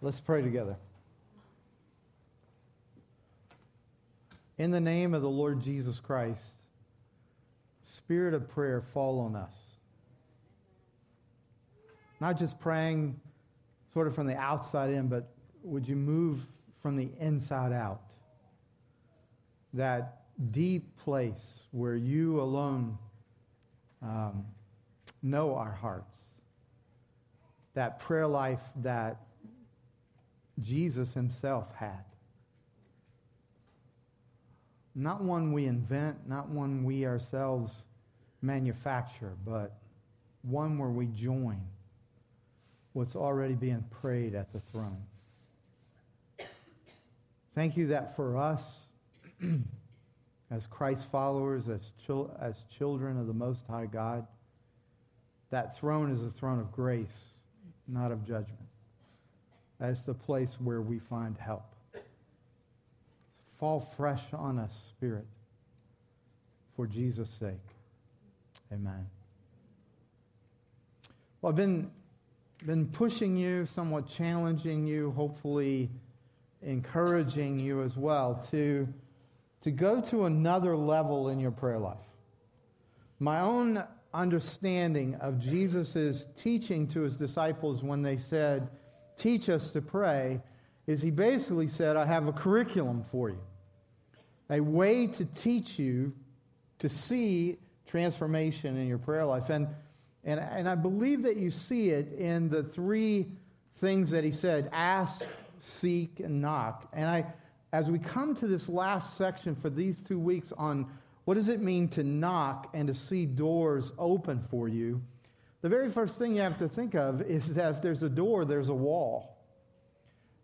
Let's pray together. In the name of the Lord Jesus Christ, spirit of prayer, fall on us. Not just praying sort of from the outside in, but would you move from the inside out? That deep place where you alone um, know our hearts. That prayer life that Jesus himself had. Not one we invent, not one we ourselves manufacture, but one where we join what's already being prayed at the throne. Thank you that for us, as Christ followers, as, chil- as children of the Most High God, that throne is a throne of grace, not of judgment. That's the place where we find help. Fall fresh on us, Spirit, for Jesus' sake. Amen. Well, I've been, been pushing you, somewhat challenging you, hopefully encouraging you as well to, to go to another level in your prayer life. My own understanding of Jesus' teaching to his disciples when they said, Teach us to pray, is he basically said, I have a curriculum for you, a way to teach you to see transformation in your prayer life. And, and, and I believe that you see it in the three things that he said ask, seek, and knock. And I, as we come to this last section for these two weeks on what does it mean to knock and to see doors open for you, the very first thing you have to think of is that if there's a door, there's a wall.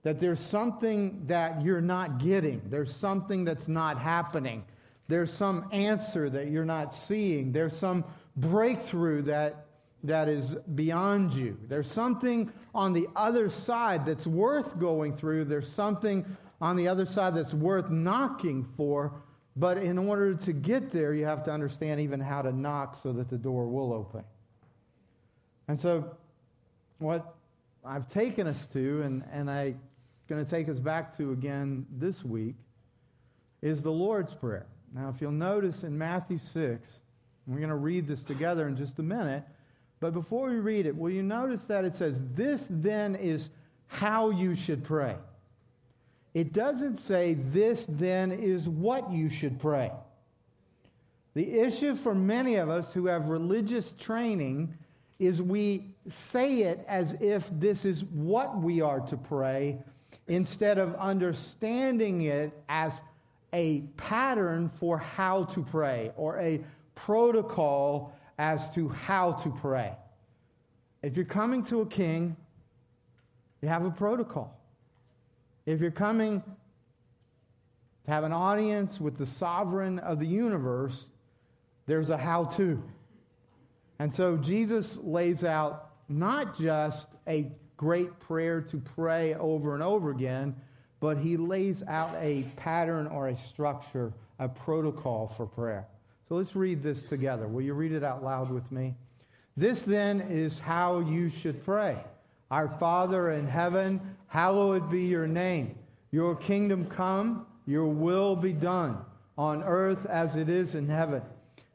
That there's something that you're not getting, there's something that's not happening, there's some answer that you're not seeing, there's some breakthrough that, that is beyond you. There's something on the other side that's worth going through, there's something on the other side that's worth knocking for. But in order to get there, you have to understand even how to knock so that the door will open. And so, what I've taken us to, and, and I'm going to take us back to again this week, is the Lord's Prayer. Now, if you'll notice in Matthew 6, we're going to read this together in just a minute, but before we read it, will you notice that it says, This then is how you should pray? It doesn't say, This then is what you should pray. The issue for many of us who have religious training is we say it as if this is what we are to pray instead of understanding it as a pattern for how to pray or a protocol as to how to pray. If you're coming to a king, you have a protocol. If you're coming to have an audience with the sovereign of the universe, there's a how to. And so Jesus lays out not just a great prayer to pray over and over again, but he lays out a pattern or a structure, a protocol for prayer. So let's read this together. Will you read it out loud with me? This then is how you should pray. Our Father in heaven, hallowed be your name. Your kingdom come, your will be done, on earth as it is in heaven.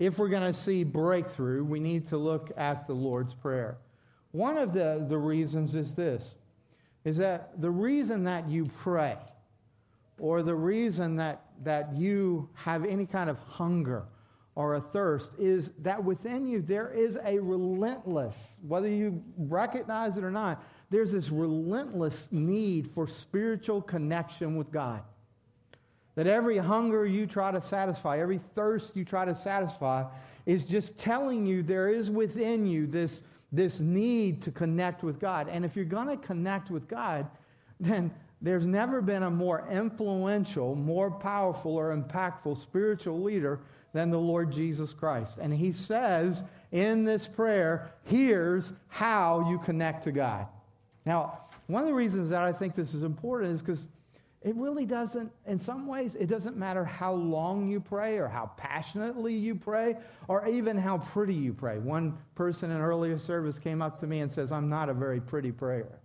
if we're going to see breakthrough, we need to look at the Lord's Prayer. One of the, the reasons is this is that the reason that you pray, or the reason that, that you have any kind of hunger or a thirst, is that within you there is a relentless, whether you recognize it or not, there's this relentless need for spiritual connection with God. That every hunger you try to satisfy, every thirst you try to satisfy, is just telling you there is within you this, this need to connect with God. And if you're going to connect with God, then there's never been a more influential, more powerful, or impactful spiritual leader than the Lord Jesus Christ. And he says in this prayer, here's how you connect to God. Now, one of the reasons that I think this is important is because it really doesn't, in some ways, it doesn't matter how long you pray or how passionately you pray or even how pretty you pray. One person in earlier service came up to me and says, I'm not a very pretty prayer.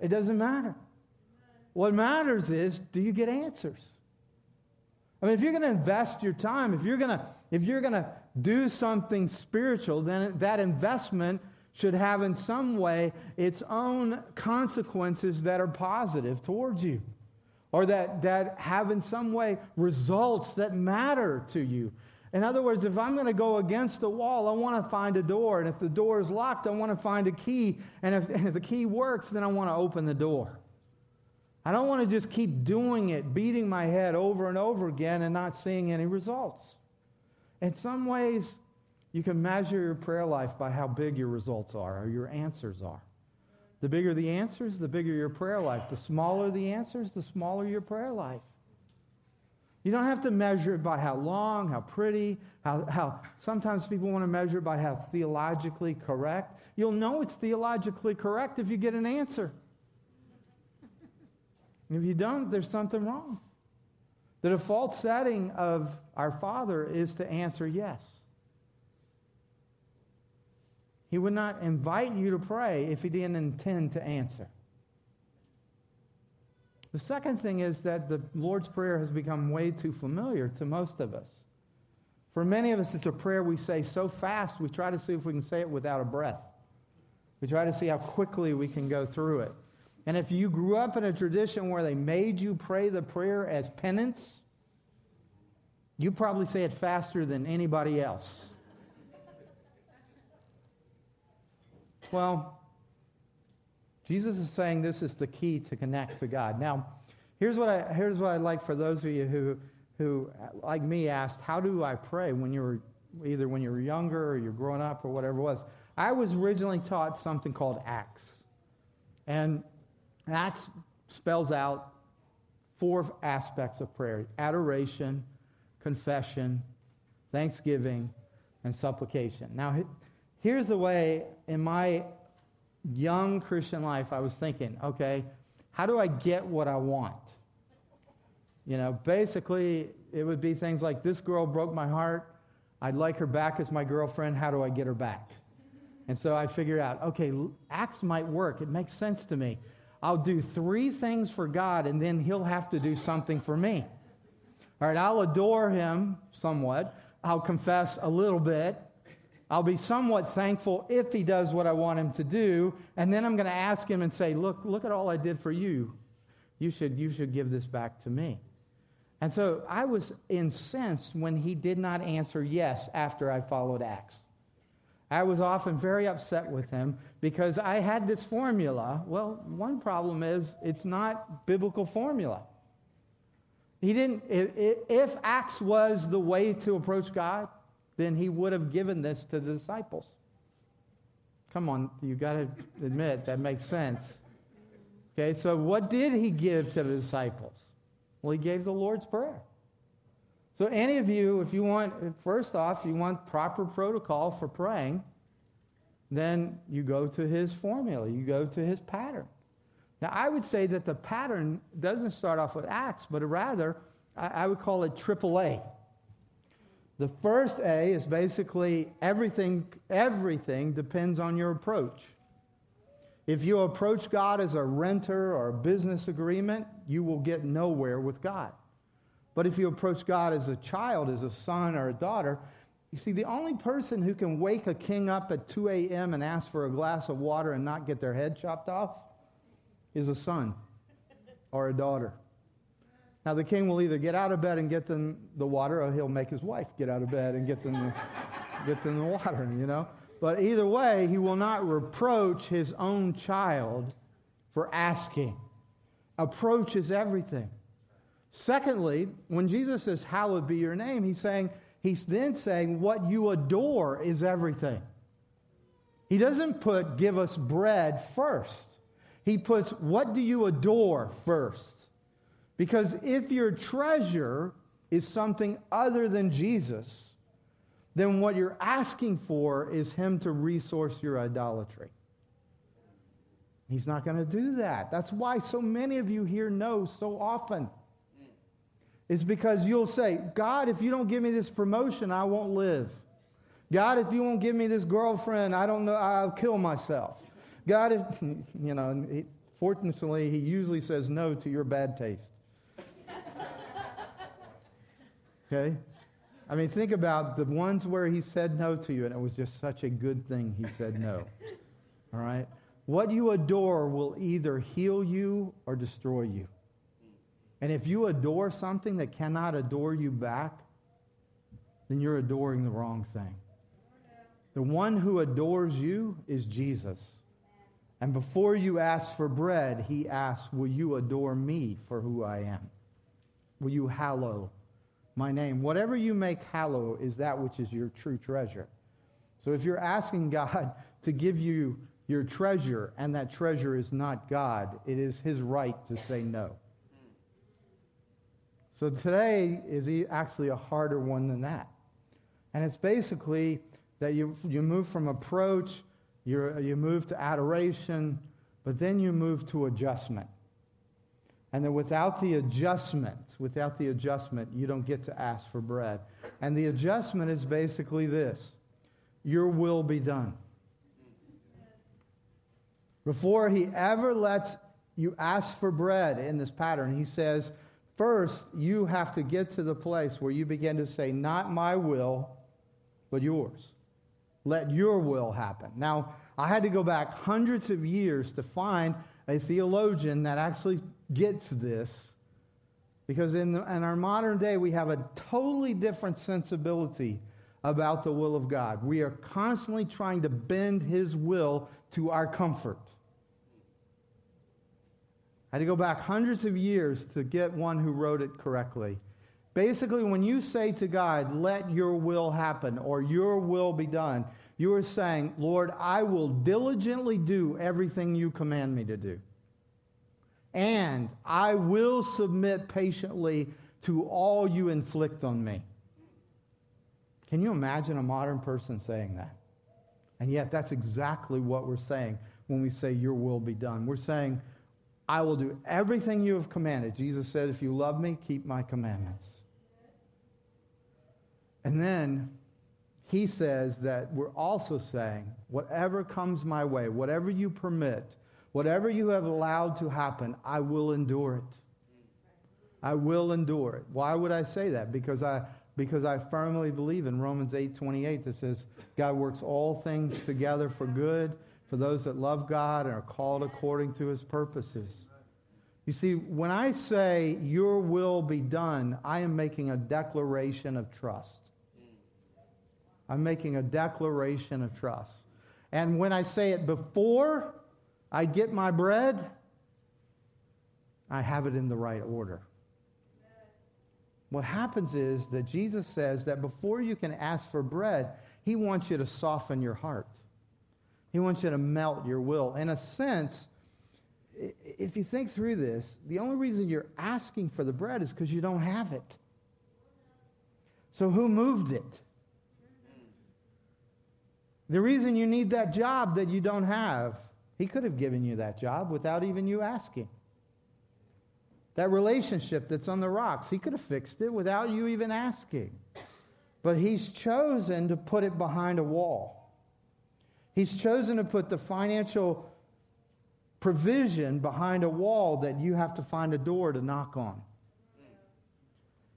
It doesn't matter. What matters is, do you get answers? I mean, if you're going to invest your time, if you're going to, if you're going to do something spiritual, then that investment should have in some way its own consequences that are positive towards you or that, that have in some way results that matter to you. In other words, if I'm going to go against the wall, I want to find a door. And if the door is locked, I want to find a key. And if, and if the key works, then I want to open the door. I don't want to just keep doing it, beating my head over and over again and not seeing any results. In some ways, you can measure your prayer life by how big your results are or your answers are. The bigger the answers, the bigger your prayer life. The smaller the answers, the smaller your prayer life. You don't have to measure it by how long, how pretty, how, how sometimes people want to measure it by how theologically correct. You'll know it's theologically correct if you get an answer. if you don't, there's something wrong. The default setting of our Father is to answer yes. He would not invite you to pray if he didn't intend to answer. The second thing is that the Lord's Prayer has become way too familiar to most of us. For many of us, it's a prayer we say so fast, we try to see if we can say it without a breath. We try to see how quickly we can go through it. And if you grew up in a tradition where they made you pray the prayer as penance, you probably say it faster than anybody else. Well, Jesus is saying this is the key to connect to God. Now, here's what, I, here's what I'd like for those of you who, who, like me, asked, How do I pray when you were either when you were younger or you're growing up or whatever it was? I was originally taught something called ACTS. And ACTS spells out four aspects of prayer adoration, confession, thanksgiving, and supplication. Now, here's the way in my young Christian life I was thinking, okay, how do I get what I want? You know, basically, it would be things like this girl broke my heart. I'd like her back as my girlfriend. How do I get her back? And so I figured out, okay, acts might work. It makes sense to me. I'll do three things for God, and then He'll have to do something for me. All right, I'll adore Him somewhat. I'll confess a little bit. I'll be somewhat thankful if he does what I want him to do. And then I'm going to ask him and say, look, look at all I did for you. You should, you should give this back to me. And so I was incensed when he did not answer yes after I followed Acts. I was often very upset with him because I had this formula. Well, one problem is it's not biblical formula. He didn't, if, if Acts was the way to approach God, then he would have given this to the disciples. Come on, you got to admit that makes sense. Okay, so what did he give to the disciples? Well, he gave the Lord's Prayer. So, any of you, if you want, first off, you want proper protocol for praying, then you go to his formula, you go to his pattern. Now, I would say that the pattern doesn't start off with Acts, but rather, I would call it AAA. The first A is basically everything, everything depends on your approach. If you approach God as a renter or a business agreement, you will get nowhere with God. But if you approach God as a child, as a son or a daughter, you see, the only person who can wake a king up at 2 a.m. and ask for a glass of water and not get their head chopped off is a son or a daughter. Now, the king will either get out of bed and get them the water, or he'll make his wife get out of bed and get them the, get them the water, you know? But either way, he will not reproach his own child for asking. Approach is everything. Secondly, when Jesus says, Hallowed be your name, he's saying, he's then saying, What you adore is everything. He doesn't put, Give us bread first. he puts, What do you adore first? Because if your treasure is something other than Jesus, then what you're asking for is Him to resource your idolatry. He's not going to do that. That's why so many of you here know so often. It's because you'll say, God, if you don't give me this promotion, I won't live. God, if you won't give me this girlfriend, I don't know, I'll kill myself. God, if, you know, fortunately, he usually says no to your bad taste. Okay? I mean, think about the ones where he said no to you, and it was just such a good thing he said no. All right? What you adore will either heal you or destroy you. And if you adore something that cannot adore you back, then you're adoring the wrong thing. The one who adores you is Jesus. And before you ask for bread, he asks, Will you adore me for who I am? Will you hallow my name. Whatever you make hallow is that which is your true treasure. So if you're asking God to give you your treasure and that treasure is not God, it is his right to say no. So today is actually a harder one than that. And it's basically that you, you move from approach, you you move to adoration, but then you move to adjustment. And that without the adjustment, without the adjustment, you don't get to ask for bread. And the adjustment is basically this Your will be done. Before he ever lets you ask for bread in this pattern, he says, First, you have to get to the place where you begin to say, Not my will, but yours. Let your will happen. Now, I had to go back hundreds of years to find a theologian that actually gets this. Because in, the, in our modern day, we have a totally different sensibility about the will of God. We are constantly trying to bend His will to our comfort. I had to go back hundreds of years to get one who wrote it correctly. Basically, when you say to God, let your will happen or your will be done, you are saying, Lord, I will diligently do everything you command me to do and I will submit patiently to all you inflict on me. Can you imagine a modern person saying that? And yet, that's exactly what we're saying when we say, Your will be done. We're saying, I will do everything you have commanded. Jesus said, If you love me, keep my commandments. And then he says that we're also saying, Whatever comes my way, whatever you permit, Whatever you have allowed to happen, I will endure it. I will endure it. Why would I say that? Because I because I firmly believe in Romans 8:28 that says God works all things together for good for those that love God and are called according to his purposes. You see, when I say your will be done, I am making a declaration of trust. I'm making a declaration of trust. And when I say it before I get my bread, I have it in the right order. What happens is that Jesus says that before you can ask for bread, he wants you to soften your heart. He wants you to melt your will. In a sense, if you think through this, the only reason you're asking for the bread is because you don't have it. So who moved it? The reason you need that job that you don't have he could have given you that job without even you asking. That relationship that's on the rocks, he could have fixed it without you even asking. But he's chosen to put it behind a wall. He's chosen to put the financial provision behind a wall that you have to find a door to knock on.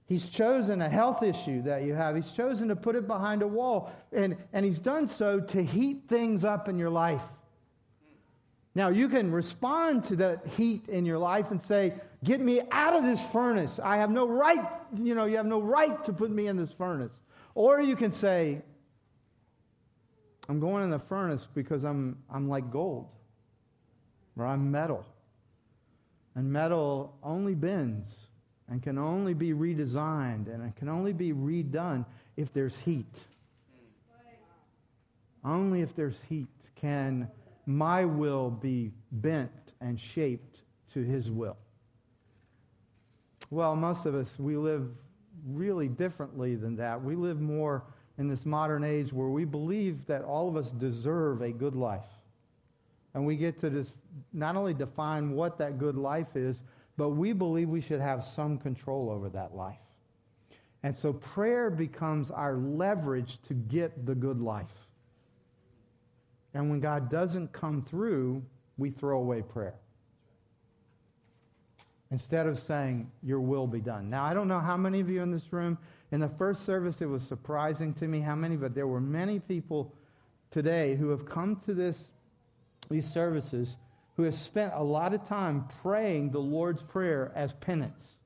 He's chosen a health issue that you have. He's chosen to put it behind a wall. And, and he's done so to heat things up in your life. Now, you can respond to the heat in your life and say, Get me out of this furnace. I have no right, you know, you have no right to put me in this furnace. Or you can say, I'm going in the furnace because I'm, I'm like gold, or I'm metal. And metal only bends and can only be redesigned and it can only be redone if there's heat. Only if there's heat can my will be bent and shaped to his will. Well, most of us, we live really differently than that. We live more in this modern age where we believe that all of us deserve a good life. And we get to this, not only define what that good life is, but we believe we should have some control over that life. And so prayer becomes our leverage to get the good life. And when God doesn't come through, we throw away prayer. Instead of saying, Your will be done. Now, I don't know how many of you in this room, in the first service, it was surprising to me how many, but there were many people today who have come to this, these services who have spent a lot of time praying the Lord's Prayer as penance.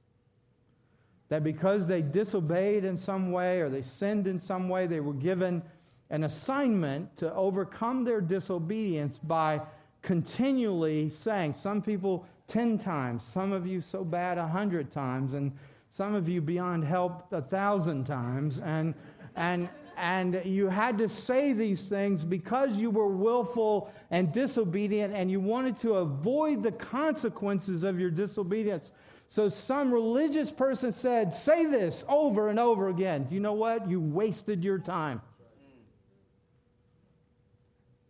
That because they disobeyed in some way or they sinned in some way, they were given an assignment to overcome their disobedience by continually saying, some people 10 times, some of you so bad 100 times, and some of you beyond help a thousand times. And, and, and you had to say these things because you were willful and disobedient and you wanted to avoid the consequences of your disobedience. So some religious person said, Say this over and over again. Do you know what? You wasted your time.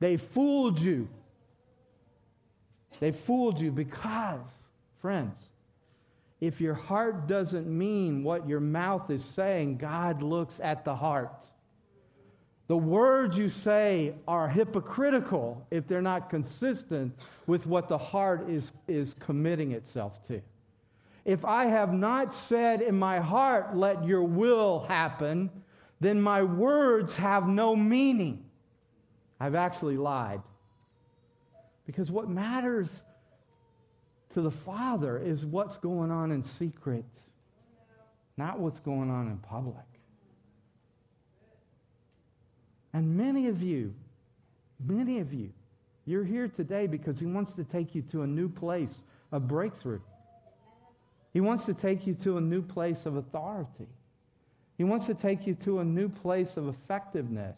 They fooled you. They fooled you because, friends, if your heart doesn't mean what your mouth is saying, God looks at the heart. The words you say are hypocritical if they're not consistent with what the heart is, is committing itself to. If I have not said in my heart, let your will happen, then my words have no meaning. I've actually lied. Because what matters to the Father is what's going on in secret, not what's going on in public. And many of you, many of you, you're here today because He wants to take you to a new place of breakthrough. He wants to take you to a new place of authority. He wants to take you to a new place of effectiveness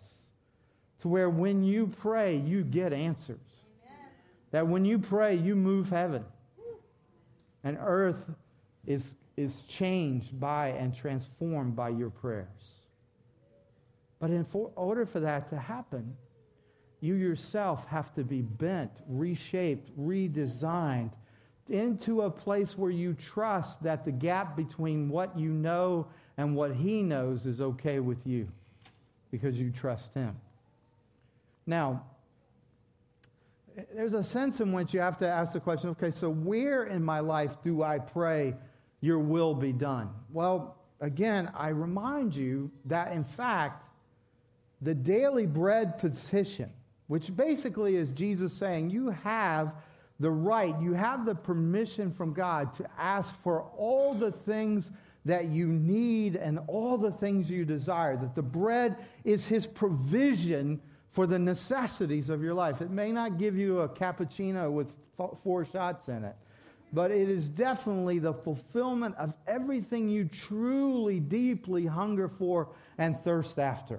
to where when you pray, you get answers. That when you pray, you move heaven. And earth is, is changed by and transformed by your prayers. But in for, order for that to happen, you yourself have to be bent, reshaped, redesigned into a place where you trust that the gap between what you know and what he knows is okay with you because you trust him. Now, there's a sense in which you have to ask the question okay, so where in my life do I pray your will be done? Well, again, I remind you that in fact, the daily bread petition, which basically is Jesus saying, you have the right, you have the permission from God to ask for all the things that you need and all the things you desire, that the bread is his provision for the necessities of your life. It may not give you a cappuccino with four shots in it, but it is definitely the fulfillment of everything you truly, deeply hunger for and thirst after.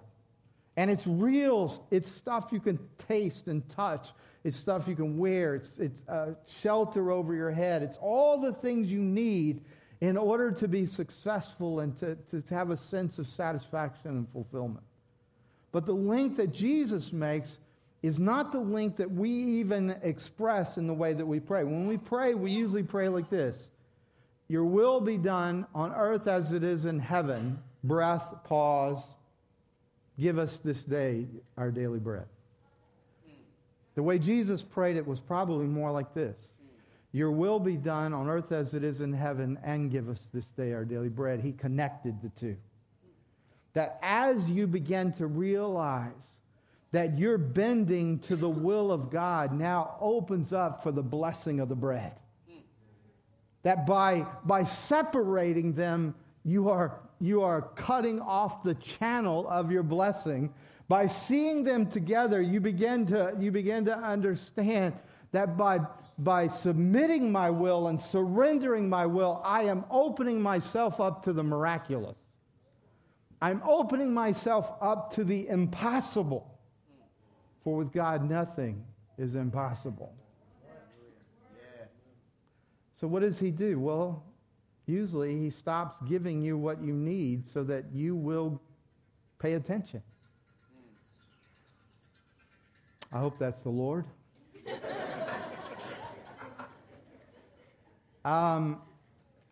And it's real, it's stuff you can taste and touch. It's stuff you can wear. It's, it's uh, shelter over your head. It's all the things you need in order to be successful and to, to, to have a sense of satisfaction and fulfillment. But the link that Jesus makes is not the link that we even express in the way that we pray. When we pray, we usually pray like this Your will be done on earth as it is in heaven. Breath, pause. Give us this day our daily bread. The way Jesus prayed it was probably more like this Your will be done on earth as it is in heaven, and give us this day our daily bread. He connected the two that as you begin to realize that you're bending to the will of God now opens up for the blessing of the bread. That by, by separating them, you are, you are cutting off the channel of your blessing. By seeing them together, you begin to, you begin to understand that by, by submitting my will and surrendering my will, I am opening myself up to the miraculous. I'm opening myself up to the impossible. For with God, nothing is impossible. So, what does he do? Well, usually he stops giving you what you need so that you will pay attention. I hope that's the Lord. um,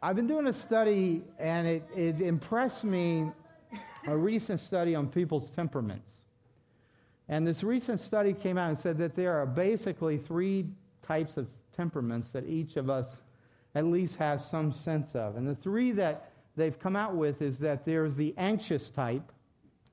I've been doing a study, and it, it impressed me a recent study on people's temperaments. And this recent study came out and said that there are basically three types of temperaments that each of us at least has some sense of. And the three that they've come out with is that there's the anxious type,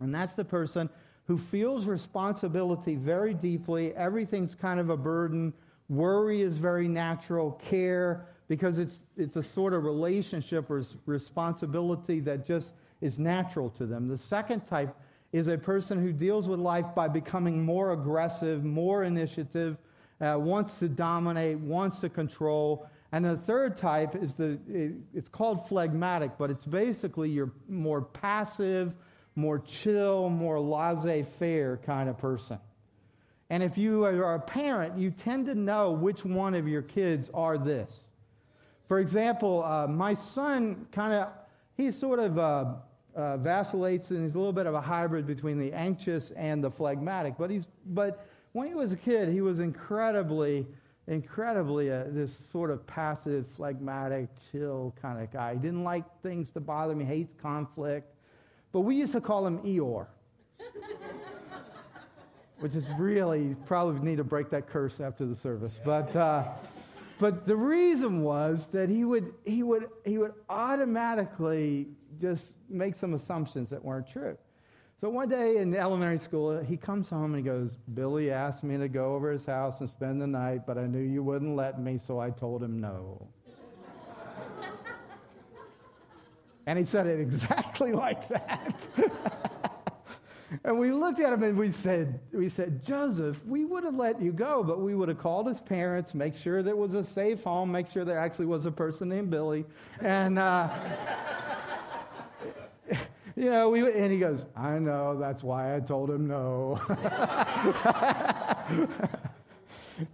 and that's the person who feels responsibility very deeply. Everything's kind of a burden. Worry is very natural. Care, because it's, it's a sort of relationship or responsibility that just is natural to them. The second type is a person who deals with life by becoming more aggressive, more initiative, uh, wants to dominate, wants to control. And the third type is the, it's called phlegmatic, but it's basically your more passive, more chill, more laissez faire kind of person. And if you are a parent, you tend to know which one of your kids are this. For example, uh, my son kind of, he's sort of uh, uh, vacillates and he's a little bit of a hybrid between the anxious and the phlegmatic. But, he's, but when he was a kid, he was incredibly, incredibly uh, this sort of passive, phlegmatic, chill kind of guy. He didn't like things to bother me, hates conflict. But we used to call him Eeyore. which is really, probably need to break that curse after the service. But, uh, but the reason was that he would, he, would, he would automatically just make some assumptions that weren't true. So one day in elementary school, he comes home and he goes, Billy asked me to go over his house and spend the night, but I knew you wouldn't let me, so I told him no. And he said it exactly like that. and we looked at him and we said, we said, Joseph, we would have let you go, but we would have called his parents, make sure there was a safe home, make sure there actually was a person named Billy. And, uh, you know, we, and he goes, I know, that's why I told him no.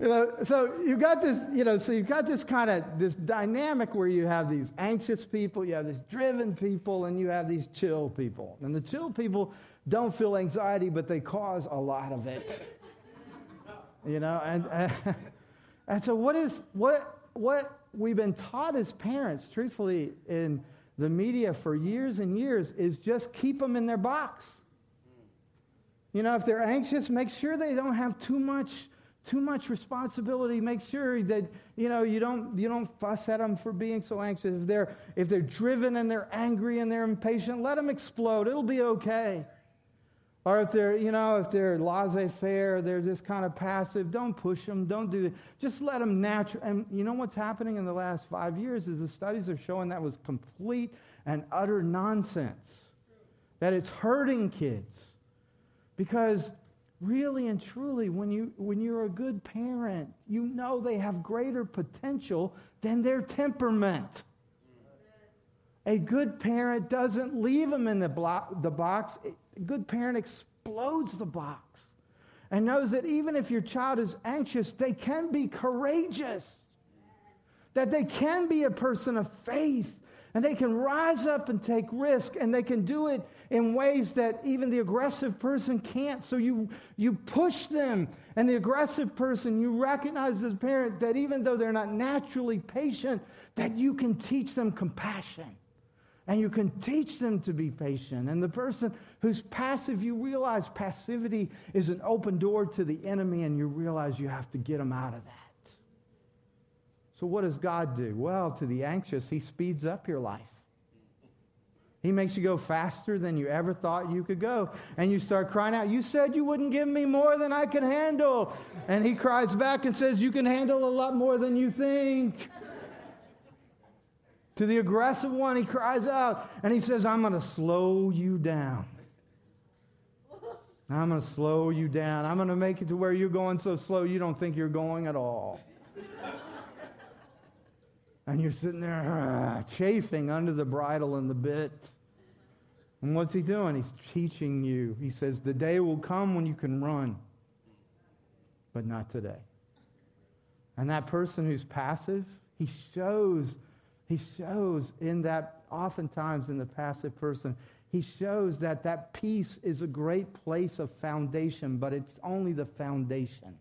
you know, so you got this, you know, so you've got this kind of this dynamic where you have these anxious people, you have these driven people, and you have these chill people. And the chill people don't feel anxiety, but they cause a lot of it. you know, and, and, and so what is what what we've been taught as parents, truthfully, in the media for years and years, is just keep them in their box. You know, if they're anxious, make sure they don't have too much too much responsibility. Make sure that you know you don't you don't fuss at them for being so anxious. If they're if they're driven and they're angry and they're impatient, let them explode. It'll be okay. Or if they're you know if they're laissez-faire, they're just kind of passive. Don't push them. Don't do it. Just let them natural. And you know what's happening in the last five years is the studies are showing that was complete and utter nonsense. That it's hurting kids because really and truly, when, you, when you're a good parent, you know they have greater potential than their temperament. A good parent doesn't leave them in the, block, the box. A good parent explodes the box and knows that even if your child is anxious, they can be courageous, that they can be a person of faith, and they can rise up and take risk, and they can do it in ways that even the aggressive person can't. So you, you push them, and the aggressive person, you recognize as a parent that even though they're not naturally patient, that you can teach them compassion. And you can teach them to be patient. And the person who's passive, you realize passivity is an open door to the enemy, and you realize you have to get them out of that. So, what does God do? Well, to the anxious, He speeds up your life. He makes you go faster than you ever thought you could go. And you start crying out, You said you wouldn't give me more than I can handle. And he cries back and says, You can handle a lot more than you think. To the aggressive one, he cries out and he says, I'm going to slow you down. I'm going to slow you down. I'm going to make it to where you're going so slow you don't think you're going at all and you're sitting there uh, chafing under the bridle and the bit. And what's he doing? He's teaching you. He says, The day will come when you can run, but not today. And that person who's passive, He shows, he shows in that, oftentimes in the passive person, he shows that that peace is a great place of foundation, but it's only the foundation.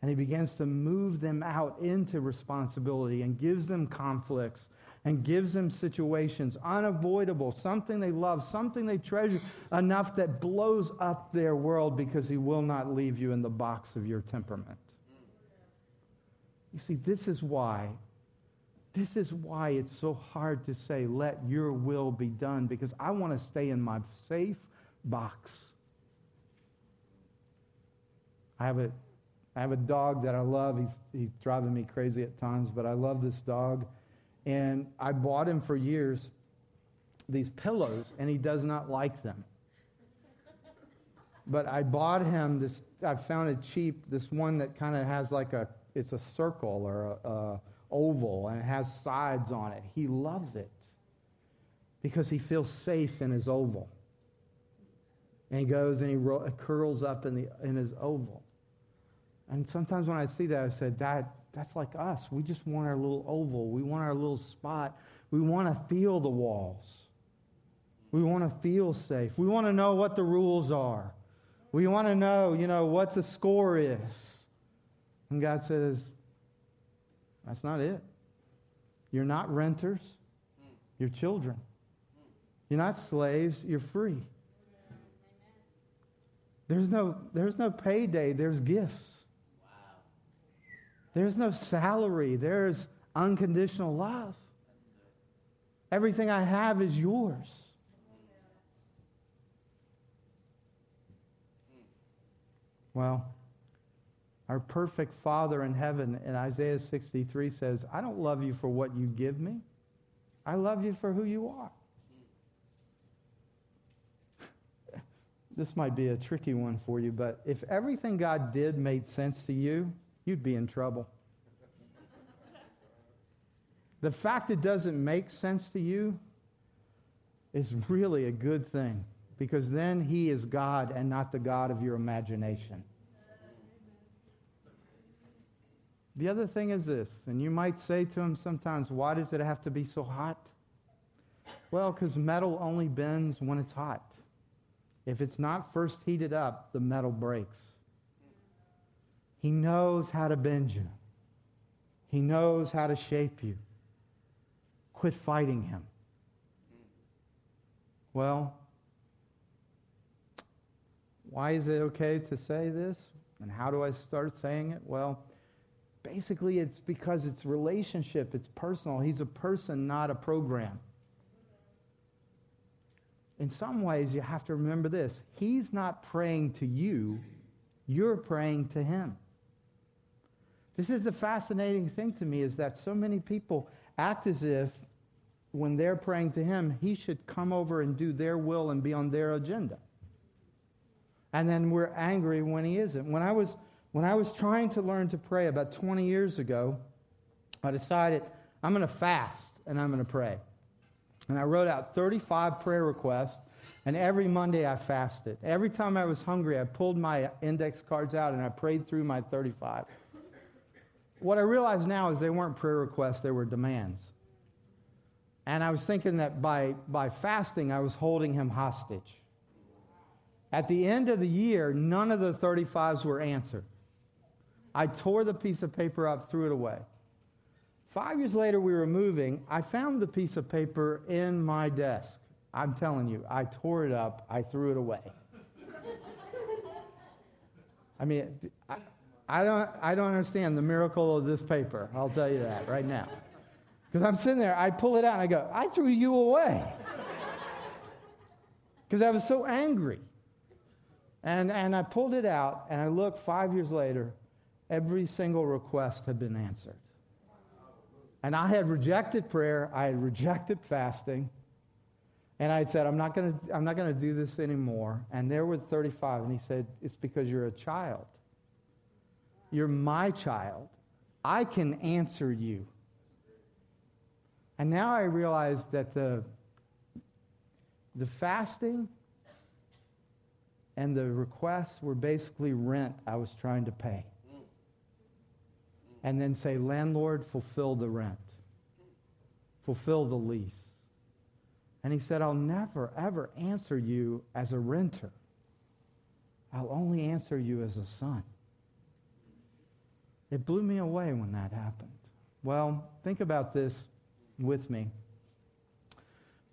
And he begins to move them out into responsibility and gives them conflicts and gives them situations unavoidable, something they love, something they treasure enough that blows up their world because he will not leave you in the box of your temperament. You see, this is why. This is why it's so hard to say, let your will be done, because I want to stay in my safe box. I have a I have a dog that I love. He's, he's driving me crazy at times, but I love this dog. And I bought him for years these pillows, and he does not like them. But I bought him this, I found it cheap, this one that kind of has like a, it's a circle or a, a oval, and it has sides on it. He loves it because he feels safe in his oval. And he goes and he ro- curls up in, the, in his oval. And sometimes when I see that, I said, that, that's like us. We just want our little oval. We want our little spot. We want to feel the walls. We want to feel safe. We want to know what the rules are. We want to know, you know, what the score is. And God says, that's not it. You're not renters. You're children. You're not slaves. You're free. There's no, there's no payday. There's gifts. There's no salary, there's unconditional love. Everything I have is yours. Well, our perfect Father in heaven in Isaiah 63 says, I don't love you for what you give me. I love you for who you are. this might be a tricky one for you, but if everything God did made sense to you, you'd be in trouble. the fact it doesn't make sense to you is really a good thing because then he is God and not the God of your imagination. The other thing is this, and you might say to him sometimes, why does it have to be so hot? Well, because metal only bends when it's hot. If it's not first heated up, the metal breaks. He knows how to bend you. He knows how to shape you. Quit fighting him. Well, why is it okay to say this? And how do I start saying it? Well, basically, it's because it's relationship, it's personal. He's a person, not a program. In some ways, you have to remember this He's not praying to you, you're praying to Him. This is the fascinating thing to me is that so many people act as if when they're praying to him, he should come over and do their will and be on their agenda. And then we're angry when he isn't. When I was when I was trying to learn to pray about 20 years ago, I decided I'm going to fast and I'm going to pray. And I wrote out 35 prayer requests, and every Monday I fasted. Every time I was hungry, I pulled my index cards out and I prayed through my 35. What I realize now is they weren't prayer requests, they were demands. And I was thinking that by, by fasting, I was holding him hostage. At the end of the year, none of the 35s were answered. I tore the piece of paper up, threw it away. Five years later, we were moving. I found the piece of paper in my desk. I'm telling you, I tore it up, I threw it away. I mean, I, I don't, I don't understand the miracle of this paper. I'll tell you that right now. Because I'm sitting there, I pull it out and I go, I threw you away. Because I was so angry. And, and I pulled it out and I look five years later, every single request had been answered. And I had rejected prayer, I had rejected fasting, and I had said, I'm not going to I'm not going to do this anymore. And there were 35, and he said, It's because you're a child. You're my child. I can answer you. And now I realize that the, the fasting and the requests were basically rent I was trying to pay. And then say, Landlord, fulfill the rent, fulfill the lease. And he said, I'll never, ever answer you as a renter. I'll only answer you as a son. It blew me away when that happened. Well, think about this with me.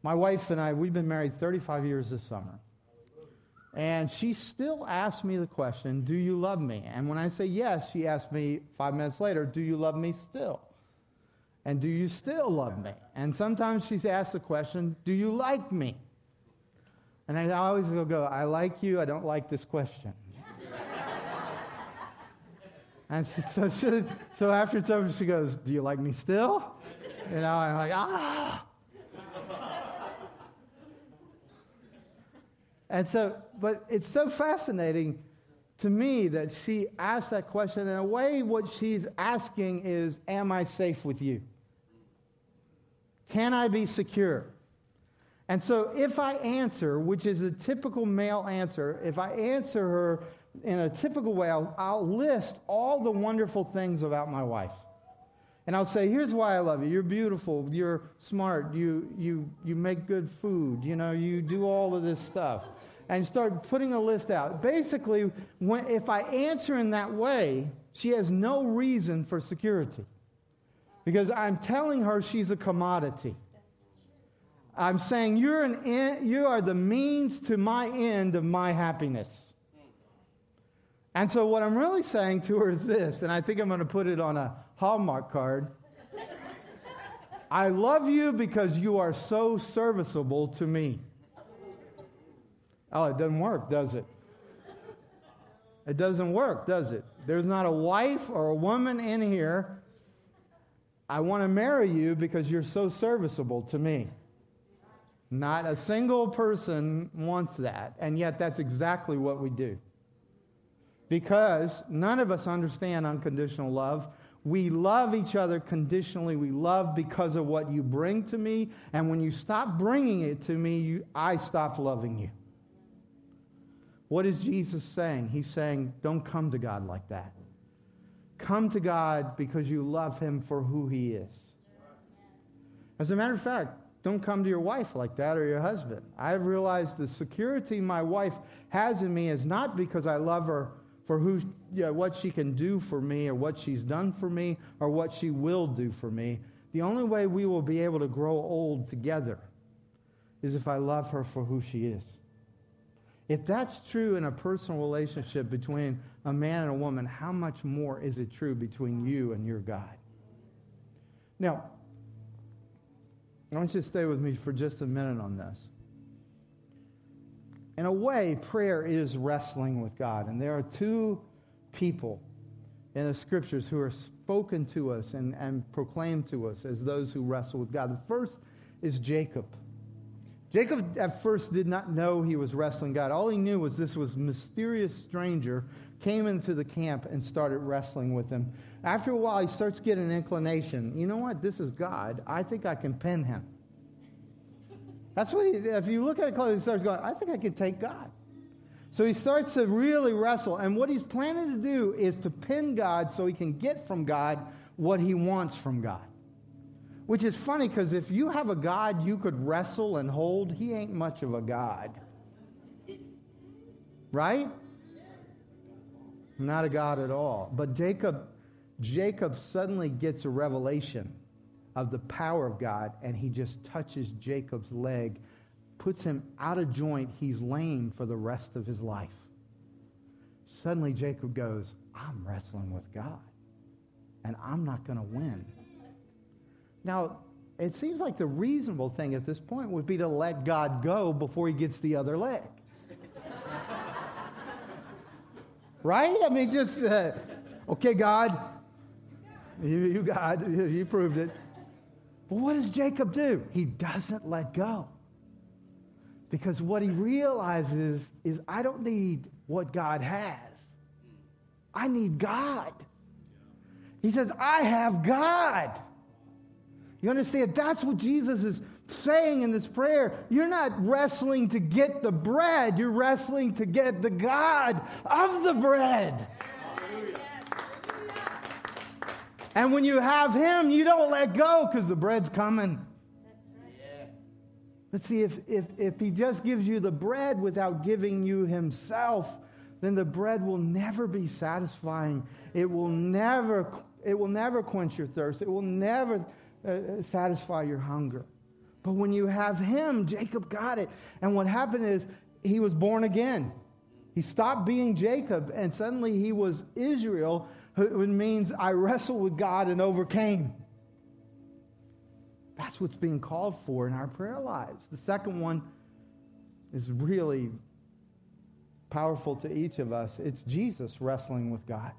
My wife and I, we've been married 35 years this summer. And she still asks me the question, Do you love me? And when I say yes, she asks me five minutes later, Do you love me still? And do you still love me? And sometimes she's asked the question, Do you like me? And I always go, I like you, I don't like this question. and she, so, she, so after it's over, she goes, Do you like me still? You know, I'm like, Ah! And so, but it's so fascinating to me that she asked that question. In a way, what she's asking is, Am I safe with you? Can I be secure? And so, if I answer, which is a typical male answer, if I answer her in a typical way, I'll, I'll list all the wonderful things about my wife. And I'll say, here's why I love you. You're beautiful. You're smart. You, you, you make good food. You know, you do all of this stuff. And start putting a list out. Basically, when, if I answer in that way, she has no reason for security. Because I'm telling her she's a commodity. I'm saying you're an you are the means to my end of my happiness. And so what I'm really saying to her is this, and I think I'm going to put it on a Hallmark card. I love you because you are so serviceable to me. Oh, it doesn't work, does it? It doesn't work, does it? There's not a wife or a woman in here. I want to marry you because you're so serviceable to me. Not a single person wants that, and yet that's exactly what we do. Because none of us understand unconditional love. We love each other conditionally. We love because of what you bring to me. And when you stop bringing it to me, you, I stop loving you. What is Jesus saying? He's saying, don't come to God like that. Come to God because you love him for who he is. As a matter of fact, don't come to your wife like that or your husband. I've realized the security my wife has in me is not because I love her for who, you know, what she can do for me or what she's done for me or what she will do for me. The only way we will be able to grow old together is if I love her for who she is. If that's true in a personal relationship between a man and a woman, how much more is it true between you and your God? Now, I want you to stay with me for just a minute on this in a way, prayer is wrestling with God. And there are two people in the scriptures who are spoken to us and, and proclaimed to us as those who wrestle with God. The first is Jacob. Jacob at first did not know he was wrestling God. All he knew was this was mysterious stranger came into the camp and started wrestling with him. After a while, he starts getting an inclination. You know what? This is God. I think I can pin him. That's what he, if you look at it closely, he starts going, I think I can take God. So he starts to really wrestle. And what he's planning to do is to pin God so he can get from God what he wants from God. Which is funny because if you have a God you could wrestle and hold, he ain't much of a God. Right? Not a God at all. But Jacob, Jacob suddenly gets a revelation of the power of God, and he just touches Jacob's leg, puts him out of joint. He's lame for the rest of his life. Suddenly, Jacob goes, I'm wrestling with God, and I'm not going to win. Now, it seems like the reasonable thing at this point would be to let God go before he gets the other leg. right? I mean, just, uh, okay, God, you, you God, you proved it. But what does Jacob do? He doesn't let go. Because what he realizes is I don't need what God has. I need God. He says, I have God. You understand? That's what Jesus is saying in this prayer. You're not wrestling to get the bread, you're wrestling to get the God of the bread. And when you have him, you don't let go because the bread's coming. But see, if, if, if he just gives you the bread without giving you himself, then the bread will never be satisfying. It will never, it will never quench your thirst. It will never uh, satisfy your hunger. But when you have him, Jacob got it. And what happened is he was born again. He stopped being Jacob, and suddenly he was Israel, which means I wrestled with God and overcame. That's what's being called for in our prayer lives. The second one is really powerful to each of us. It's Jesus wrestling with God.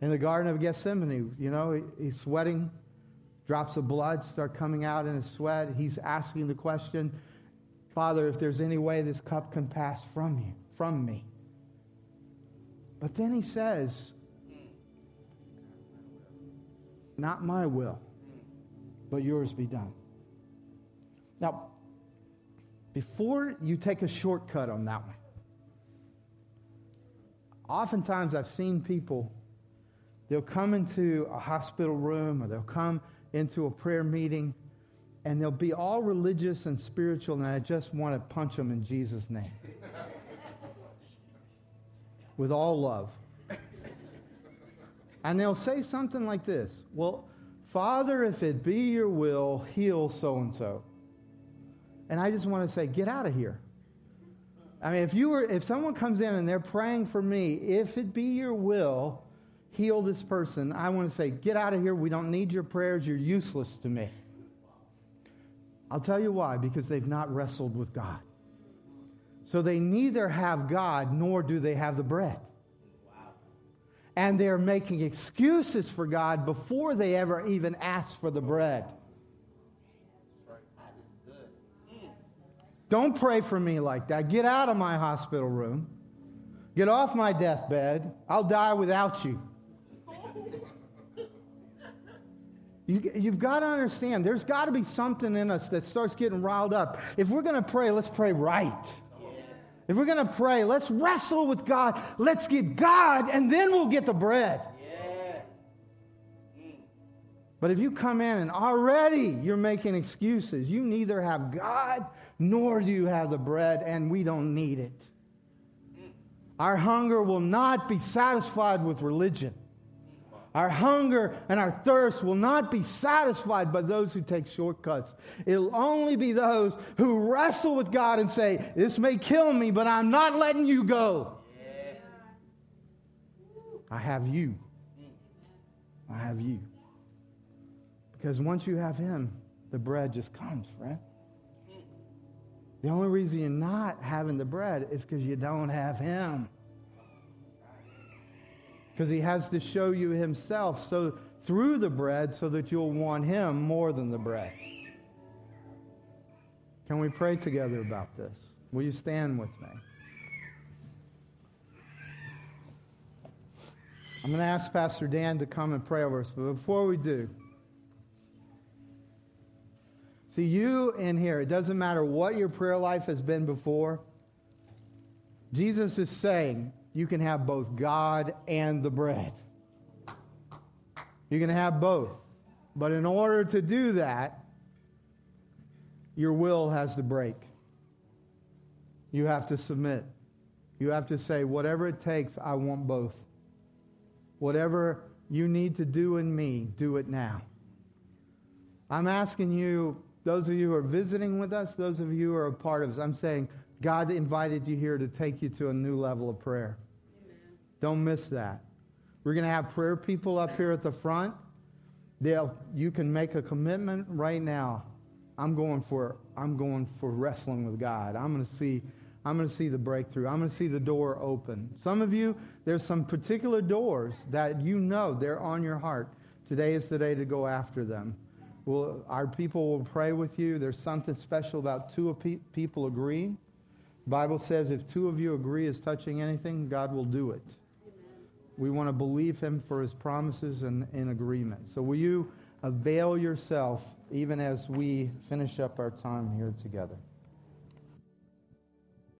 In the Garden of Gethsemane, you know, he's sweating, drops of blood start coming out in his sweat. He's asking the question, Father, if there's any way this cup can pass from you, from me. But then he says, Not my will, but yours be done. Now, before you take a shortcut on that one, oftentimes I've seen people, they'll come into a hospital room or they'll come into a prayer meeting and they'll be all religious and spiritual, and I just want to punch them in Jesus' name. With all love. And they'll say something like this Well, Father, if it be your will, heal so and so. And I just want to say, get out of here. I mean, if you were, if someone comes in and they're praying for me, if it be your will, heal this person, I want to say, get out of here. We don't need your prayers. You're useless to me. I'll tell you why, because they've not wrestled with God. So they neither have God nor do they have the bread and they're making excuses for God before they ever even ask for the bread. Don't pray for me like that. Get out of my hospital room. Get off my deathbed. I'll die without you. You, have got to understand, there's got to be something in us that starts getting riled up. If we're going to pray, let's pray right. If we're going to pray, let's wrestle with God. Let's get God, and then we'll get the bread. But if you come in and already you're making excuses, you neither have God nor do you have the bread, and we don't need it. Our hunger will not be satisfied with religion. Our hunger and our thirst will not be satisfied by those who take shortcuts. It'll only be those who wrestle with God and say, This may kill me, but I'm not letting you go. Yeah. I have you. I have you. Because once you have Him, the bread just comes, right? The only reason you're not having the bread is because you don't have Him because he has to show you himself so through the bread so that you'll want him more than the bread. Can we pray together about this? Will you stand with me? I'm going to ask Pastor Dan to come and pray over us, but before we do, see you in here, it doesn't matter what your prayer life has been before. Jesus is saying, you can have both God and the bread. You can have both. But in order to do that, your will has to break. You have to submit. You have to say, whatever it takes, I want both. Whatever you need to do in me, do it now. I'm asking you, those of you who are visiting with us, those of you who are a part of us, I'm saying, God invited you here to take you to a new level of prayer. Don't miss that. We're going to have prayer people up here at the front. They'll, you can make a commitment right now. I'm going for I'm going for wrestling with God. I'm going to see I'm going to see the breakthrough. I'm going to see the door open. Some of you, there's some particular doors that you know they're on your heart. Today is the day to go after them. Well, our people will pray with you. There's something special about two people agreeing. The Bible says if two of you agree is touching anything, God will do it. We want to believe him for his promises and in agreement. So will you avail yourself even as we finish up our time here together?